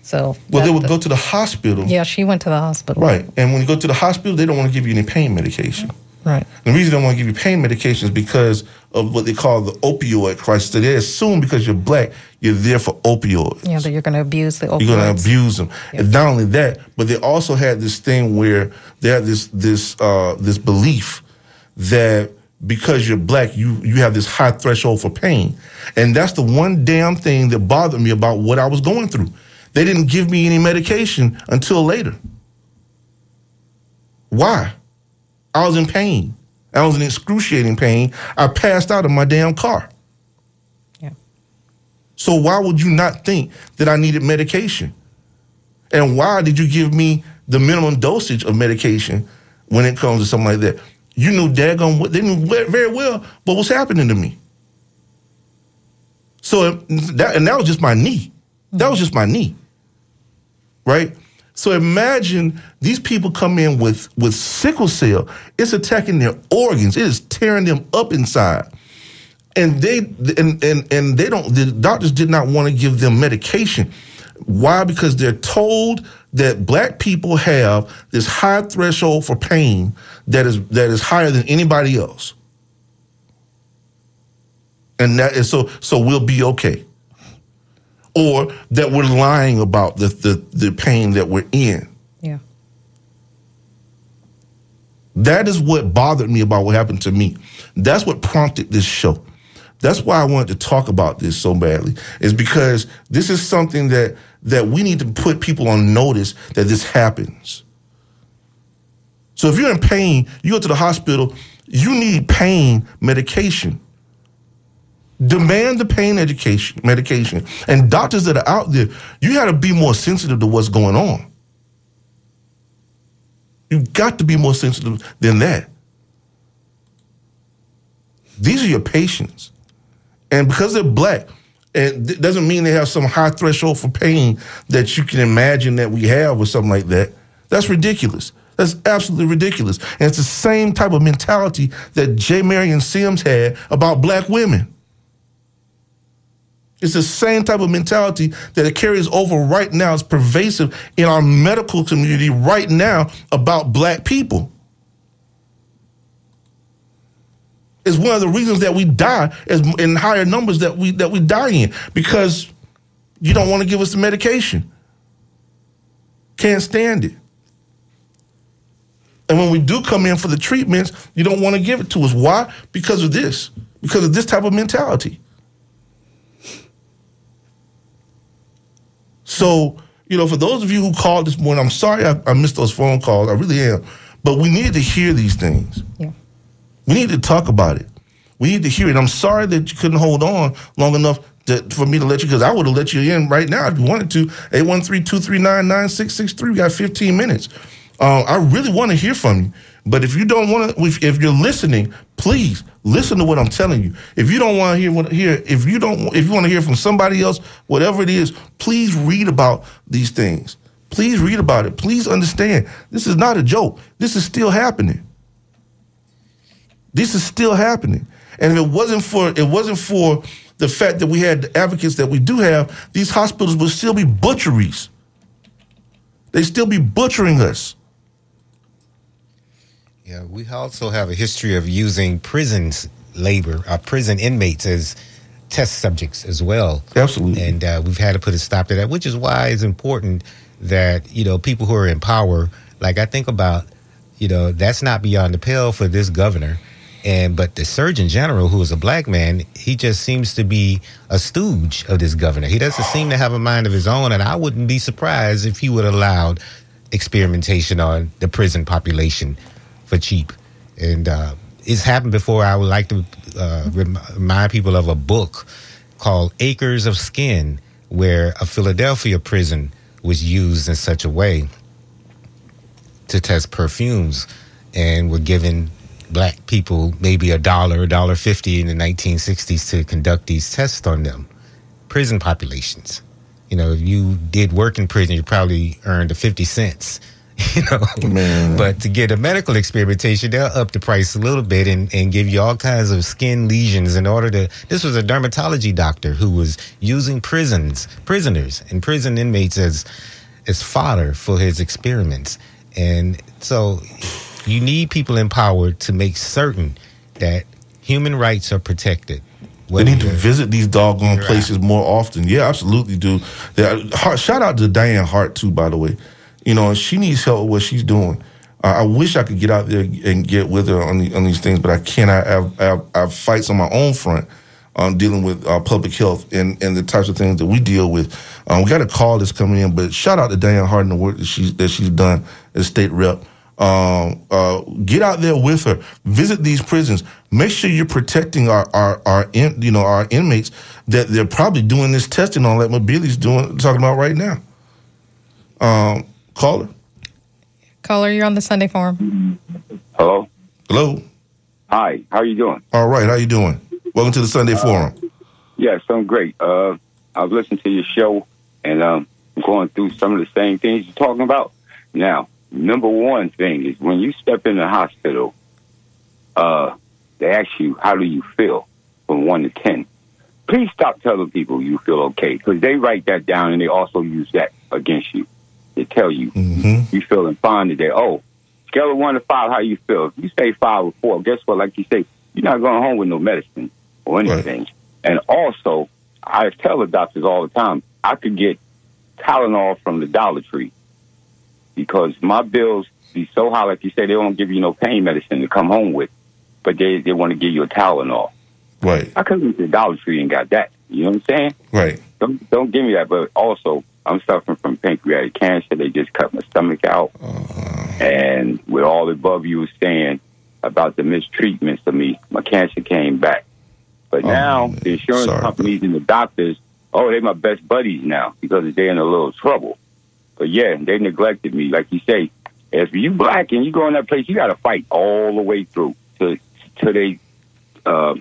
So Well, they would go to the hospital. yeah, she went to the hospital. Right. And when you go to the hospital, they don't want to give you any pain medication. Right. The reason they don't want to give you pain medication is because of what they call the opioid crisis. So they assume because you're black, you're there for opioids. Yeah, that you're going to abuse the opioids. You're going to abuse them. And not only that, but they also had this thing where they had this this uh, this belief that because you're black, you you have this high threshold for pain, and that's the one damn thing that bothered me about what I was going through. They didn't give me any medication until later. Why? I was in pain. I was in excruciating pain. I passed out of my damn car. Yeah. So why would you not think that I needed medication? And why did you give me the minimum dosage of medication when it comes to something like that? You knew daggone what they knew ve- very well what was happening to me. So that and that was just my knee. That was just my knee. Right? So imagine these people come in with with sickle cell. It's attacking their organs. It is tearing them up inside. And they and and and they don't the doctors did not want to give them medication. Why? Because they're told that black people have this high threshold for pain that is that is higher than anybody else. And that is so so we'll be okay or that we're lying about the the, the pain that we're in Yeah. That is what bothered me about what happened to me. That's what prompted this show. That's why I wanted to talk about this so badly. Is because this is something that that we need to put people on notice that this happens. So if you're in pain, you go to the hospital, you need pain medication. Demand the pain education medication. And doctors that are out there, you got to be more sensitive to what's going on. You've got to be more sensitive than that. These are your patients. And because they're black, and it doesn't mean they have some high threshold for pain that you can imagine that we have or something like that. That's ridiculous. That's absolutely ridiculous. And it's the same type of mentality that J. Marion Sims had about black women. It's the same type of mentality that it carries over right now. It's pervasive in our medical community right now about black people. It's one of the reasons that we die as in higher numbers that we that we die in because you don't want to give us the medication. Can't stand it. And when we do come in for the treatments, you don't want to give it to us. Why? Because of this. Because of this type of mentality. So, you know, for those of you who called this morning, I'm sorry I, I missed those phone calls. I really am. But we need to hear these things. Yeah. We need to talk about it. We need to hear it. I'm sorry that you couldn't hold on long enough to, for me to let you, because I would have let you in right now if you wanted to. 813-239-9663. We got 15 minutes. Uh, I really want to hear from you. But if you don't want to, if, if you're listening, please listen to what I'm telling you. If you don't want to hear what hear, if you don't, if you want to hear from somebody else, whatever it is, please read about these things. Please read about it. Please understand this is not a joke. This is still happening. This is still happening. And if it wasn't for it wasn't for the fact that we had the advocates that we do have, these hospitals would still be butcheries. They still be butchering us. Yeah, we also have a history of using prisons labor, uh, prison inmates as test subjects as well. Absolutely. And uh, we've had to put a stop to that, which is why it's important that, you know, people who are in power, like I think about, you know, that's not beyond the pale for this governor. And but the Surgeon General, who is a black man, he just seems to be a stooge of this governor. He doesn't seem to have a mind of his own, and I wouldn't be surprised if he would allowed experimentation on the prison population for cheap. And uh, it's happened before. I would like to uh, remind people of a book called Acres of Skin, where a Philadelphia prison was used in such a way to test perfumes and were given black people maybe a dollar, a dollar fifty in the 1960s to conduct these tests on them. Prison populations. You know, if you did work in prison, you probably earned a 50 cents. You know, but to get a medical experimentation, they'll up the price a little bit and, and give you all kinds of skin lesions in order to. This was a dermatology doctor who was using prisons, prisoners, and prison inmates as as fodder for his experiments. And so you need people in power to make certain that human rights are protected. They need to visit these doggone places more often. Yeah, absolutely, do. They- Hart- Shout out to Dianne Hart too, by the way. You know, she needs help with what she's doing. Uh, I wish I could get out there and get with her on, the, on these things, but I cannot. I have, I have, I have fights on my own front on dealing with uh, public health and, and the types of things that we deal with. Um, we got a call that's coming in, but shout out to Dianne Hart and the work that she's that she's done as state rep. Um, uh, get out there with her. Visit these prisons. Make sure you're protecting our our, our in, you know our inmates that they're probably doing this testing on, like Mobili's doing talking about right now. Um, caller. Caller, you're on the Sunday Forum. Hello. Hello. Hi. How are you doing? All right. How are you doing? Welcome to the Sunday Forum. Yes, I'm great. Uh, I've listened to your show, and um, I'm going through some of the same things you're talking about. Now, number one thing is when you step in the hospital, uh, they ask you, "How do you feel?" from one to ten. Please stop telling people you feel okay because they write that down and they also use that against you. They tell you mm-hmm. you feeling fine today. Oh, scale of one to five, how you feel? If you say five or four, guess what? Like you say, you're not going home with no medicine or anything. And also, I tell the doctors all the time, I could get Tylenol from the Dollar Tree because my bills be so high. Like you say, they won't give you no pain medicine to come home with, but they they want to give you a Tylenol. Right. I could went to the Dollar Tree and got that. You know what I'm saying? Right. Don't don't give me that. But also, I'm suffering from pancreatic cancer. They just cut my stomach out, and with all the above you was saying about the mistreatments of me, my cancer came back. But now the insurance companies and the doctors, oh, they're my best buddies now because they're in a little trouble. But yeah, they neglected me. Like you say, if you black and you go in that place, you got to fight all the way through to to they uh,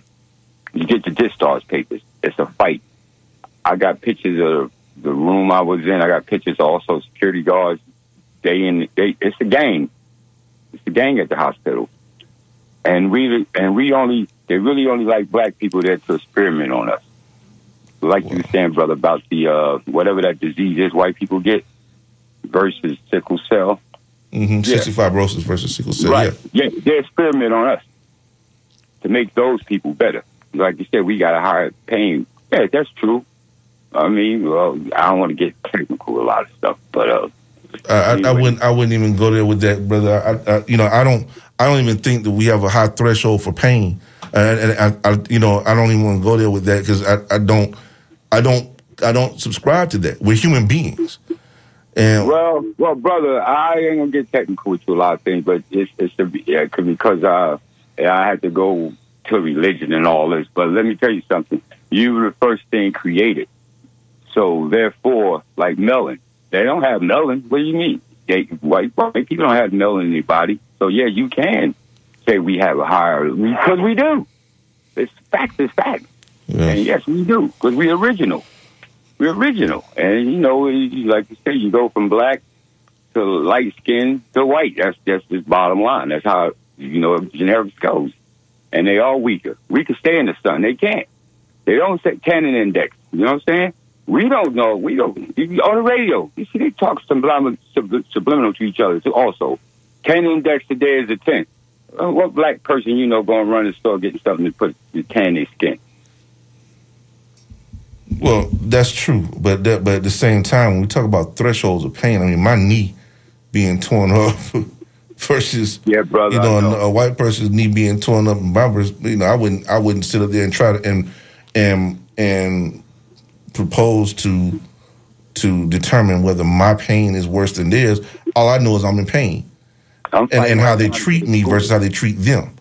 you get the discharge papers. It's a fight. I got pictures of the room I was in. I got pictures of also security guards. They in they. It's a gang. It's a gang at the hospital, and we and we only they really only like black people there to experiment on us. Like you were saying, brother, about the uh, whatever that disease is white people get versus sickle cell. Mm-hmm. Cystic fibrosis versus sickle cell. Right. Yeah. Yeah, they experiment on us to make those people better. Like you said, we got a higher pain. Yeah, that's true. I mean, well, I don't want to get technical with a lot of stuff, but uh, I, I, I wouldn't. I wouldn't even go there with that, brother. I, I, you know, I don't. I don't even think that we have a high threshold for pain, and, and I, I, you know, I don't even want to go there with that because I, I don't, I don't, I don't subscribe to that. We're human beings, and well, well, brother, I ain't gonna get technical with you a lot of things, but it's it's the, yeah, 'cause- because uh, I had to go to religion and all this. But let me tell you something: you were the first thing created, so therefore, like melon, they don't have melon. What do you mean? They white white people don't have melon in their body, so yeah, you can say we have a higher because we do. It's fact. It's fact. And yes, we do because we're original. We're original, and you know, like you say, you go from black to light skin to white. That's just the bottom line. That's how you know generics goes. And they are weaker. We can stay in the sun. They can't. They don't say tannin index. You know what I'm saying? We don't know. We don't. On the radio, you see, they talk subliminal, sub, subliminal to each other too. Also, tannin index today is a ten. Uh, what black person you know going to run the store getting something to put to tan their skin? well, that's true. But that, but at the same time, when we talk about thresholds of pain, I mean, my knee being torn off versus yeah, brother, you know, know. A, a white person's knee being torn up, and my you know, I wouldn't, I wouldn't sit up there and try to and and and propose to to determine whether my pain is worse than theirs. All I know is I'm in pain, and, fighting and how they treat me versus how they treat them.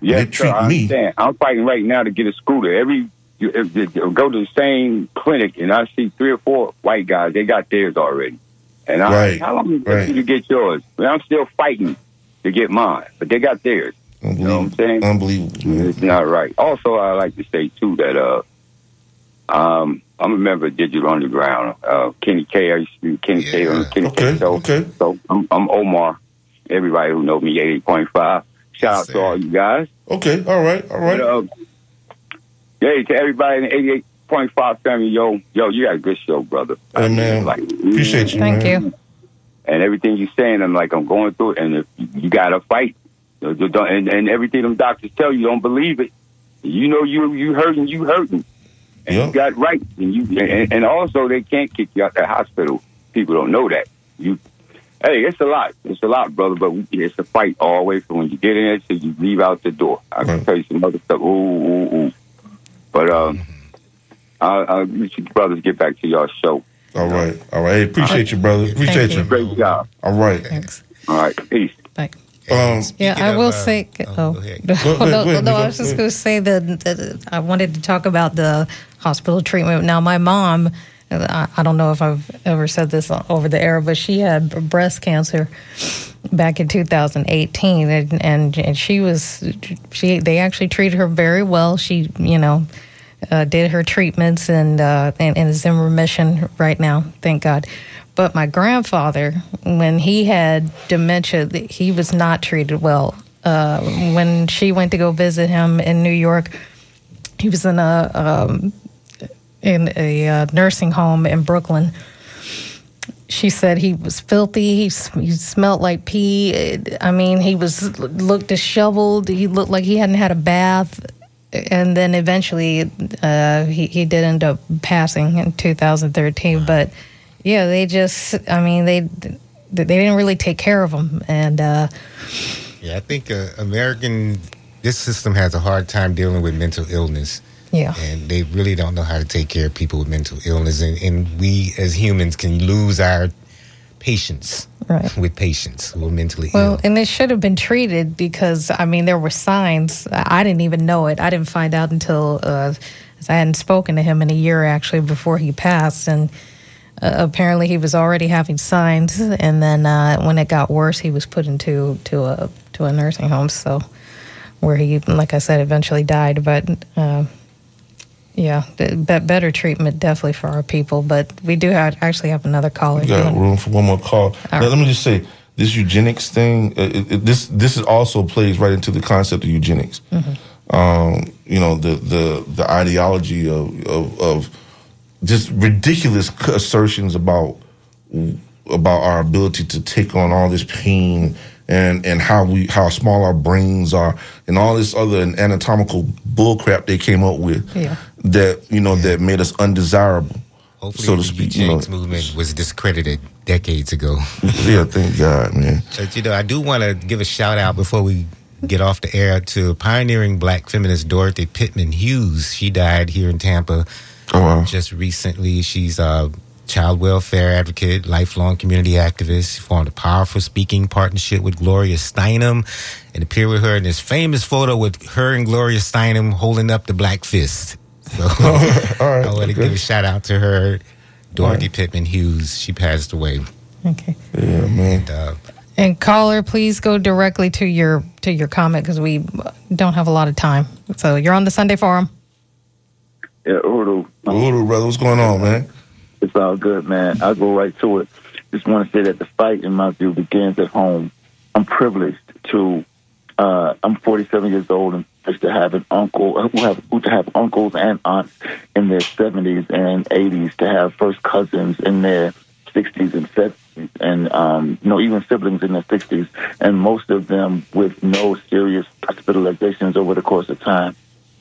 Yes, they sir, treat I me. I'm fighting right now to get a scooter. Every you, if you go to the same clinic and I see three or four white guys, they got theirs already. And I, Right, how long right. take you to get yours? Well, I'm still fighting to get mine, but they got theirs. You know what I'm saying? Unbelievable. It's not right. Also, I like to say too that uh, um, I'm a member of Digital Underground. Uh, Kenny K. I used to be Kenny K. on the Kenny K. Show. Okay. So I'm, I'm Omar. Everybody who knows me, 88.5. Shout out to all you guys. Okay, all right, all right. Uh, yeah, to everybody in the 88.5 family, yo, yo, you got a good show, brother. Hey, man, appreciate you, Thank man. you. And everything you're saying, I'm like, I'm going through it, and if you got to fight, Uh, And, and everything them doctors tell you, don't believe it. You know you you hurting, you hurting, and you got rights, and you and, and also they can't kick you out the hospital. People don't know that. You, hey, it's a lot. It's a lot, brother. But we, it's a fight all the way from when you get in there till you leave out the door. I can tell you some other stuff. Ooh, ooh, ooh. But um, I'll, I'll let you brothers get back to y'all show. All right, all right. Hey, appreciate you, brother. Appreciate you. Great job. All right. Thanks. All right. peace. Um, Yeah, I will say. Oh, no, ahead, no, ahead, no, I was just going to say that, that I wanted to talk about the hospital treatment. Now, my mom, I, I don't know if I've ever said this over the air, but she had breast cancer back in 2018, and, and and she was she they actually treated her very well. She, you know. Uh, did her treatments and, uh, and and is in remission right now, thank God. But my grandfather, when he had dementia, he was not treated well. Uh, when she went to go visit him in New York, he was in a um, in a uh, nursing home in Brooklyn. She said he was filthy. He, he smelled like pee. I mean, he was looked disheveled. He looked like he hadn't had a bath. And then eventually, uh, he he did end up passing in 2013. But yeah, they just, I mean, they they didn't really take care of him. And uh, Yeah, I think uh, American this system has a hard time dealing with mental illness. Yeah. And they really don't know how to take care of people with mental illness. And, and we as humans can lose our patience Right. with patients who are mentally ill. Well, and they should have been treated because I mean there were signs. I didn't even know it. I didn't find out until uh, I hadn't spoken to him in a year actually before he passed, and apparently he was already having signs. And then uh, when it got worse, he was put into to a to a nursing home. So where he, like I said, eventually died. But uh, yeah, be- better treatment definitely for our people. But we do have, actually have another caller. We got room for one more call. Now, let me just say this eugenics thing. Uh, it, it- this this is also plays right into the concept of eugenics. Um, you know the the the ideology of of, of just ridiculous assertions about about our ability to take on all this pain and and how we how small our brains are and all this other anatomical bullcrap they came up with Yeah. that you know that made us undesirable Hopefully, so to the speak. You know, movement was discredited decades ago. yeah, thank God, man. But you know, I do want to give a shout out before we get off the air to pioneering black feminist Dorothy Pitman Hughes. She died here in Tampa just recently. She's a child welfare advocate, lifelong community activist. She formed a powerful speaking partnership with Gloria Steinem and appeared with her in this famous photo with her and Gloria Steinem holding up the black fist. So I want to give a shout out to her, Dorothy Pitman Hughes. She passed away. Okay. Yeah, man. And, uh, And caller, please go directly to your to your comment because we don't have a lot of time. So you're on the Sunday Forum. Yeah, Urudu. Urudu, brother, what's going on, man? It's all good, man. I'll go right to it. Just want to say that the fight, in my view, begins at home. I'm privileged to. Uh, I'm 47 years old and privileged to have an uncle, uh, who have who to have uncles and aunts in their 70s and 80s, to have first cousins in their 60s and 70s, and um, you know even siblings in their 60s, and most of them with no serious hospitalizations over the course of time.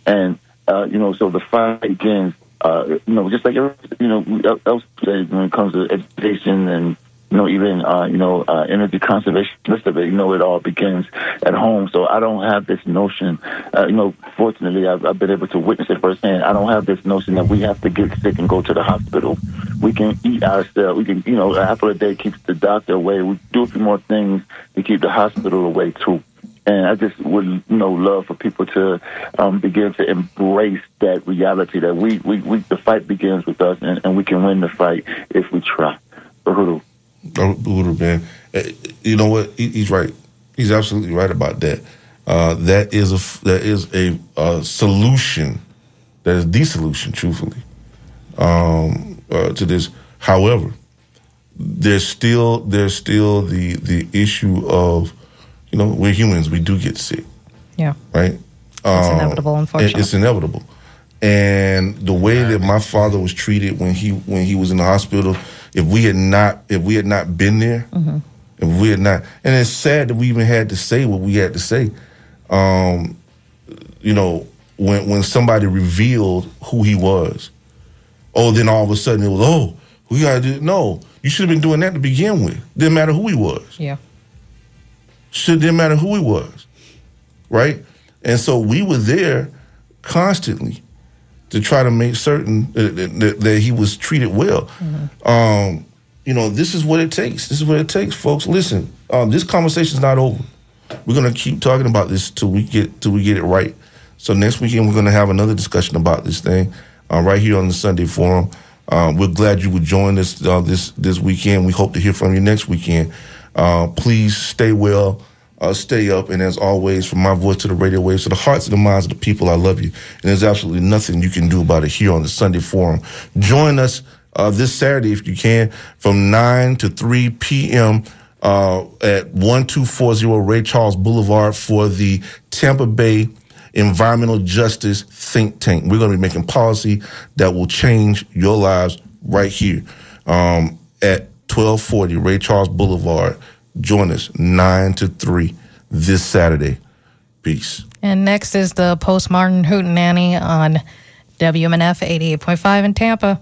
And uh, you know, so the fight begins. Uh, you know, just like you know else when it comes to education and you know even uh, you know uh, energy conservation, most of it, you know, it all begins at home. So I don't have this notion. Uh, you know, fortunately, I've, I've been able to witness it firsthand. I don't have this notion that we have to get sick and go to the hospital. We can eat ourselves. We can, you know, apple a day keeps the doctor away. We do a few more things to keep the hospital away too. And I just would, you know, love for people to um, begin to embrace that reality that we, we, we the fight begins with us, and, and we can win the fight if we try. Man. Uh, You know what? He, he's right. He's absolutely right about that. Uh, that is a that is a, uh solution. That is the solution, truthfully, um, uh, to this. However, there's still there's still the the issue of, you know, we're humans. We do get sick. Yeah. right? It's Um, inevitable, unfortunately. It's inevitable. And the way that my father was treated when he when he was in the hospital, if we had not if we had not been there, Mm-hmm. If we're not, and it's sad that we even had to say what we had to say. Um, you know, when when somebody revealed who he was, oh, then all of a sudden it was, oh, we gotta do. No, you should have been doing that to begin with. Didn't matter who he was. Yeah. Should didn't matter who he was, right? And so we were there constantly to try to make certain that, that, that he was treated well. Um, you know, this is what it takes. This is what it takes, folks. Listen, um, this conversation's not over. We're gonna keep talking about this till we get till we get it right. So next weekend we're gonna have another discussion about this thing uh, right here on the Sunday Forum. Um, we're glad you would join us uh, this this weekend. We hope to hear from you next weekend. Uh, please stay well, uh, stay up, and as always, from my voice to the radio waves, to the hearts and the minds of the people, I love you. And there's absolutely nothing you can do about it here on the Sunday Forum. Join us uh, this Saturday if you can, from nine to three p.m. Uh, at 1240 Ray Charles Boulevard for the Tampa Bay Environmental Justice Think Tank. We're going to be making policy that will change your lives right here um, at 1240 Ray Charles Boulevard. Join us 9 to 3 this Saturday. Peace. And next is the post Martin Hootenanny on WMNF 88.5 in Tampa.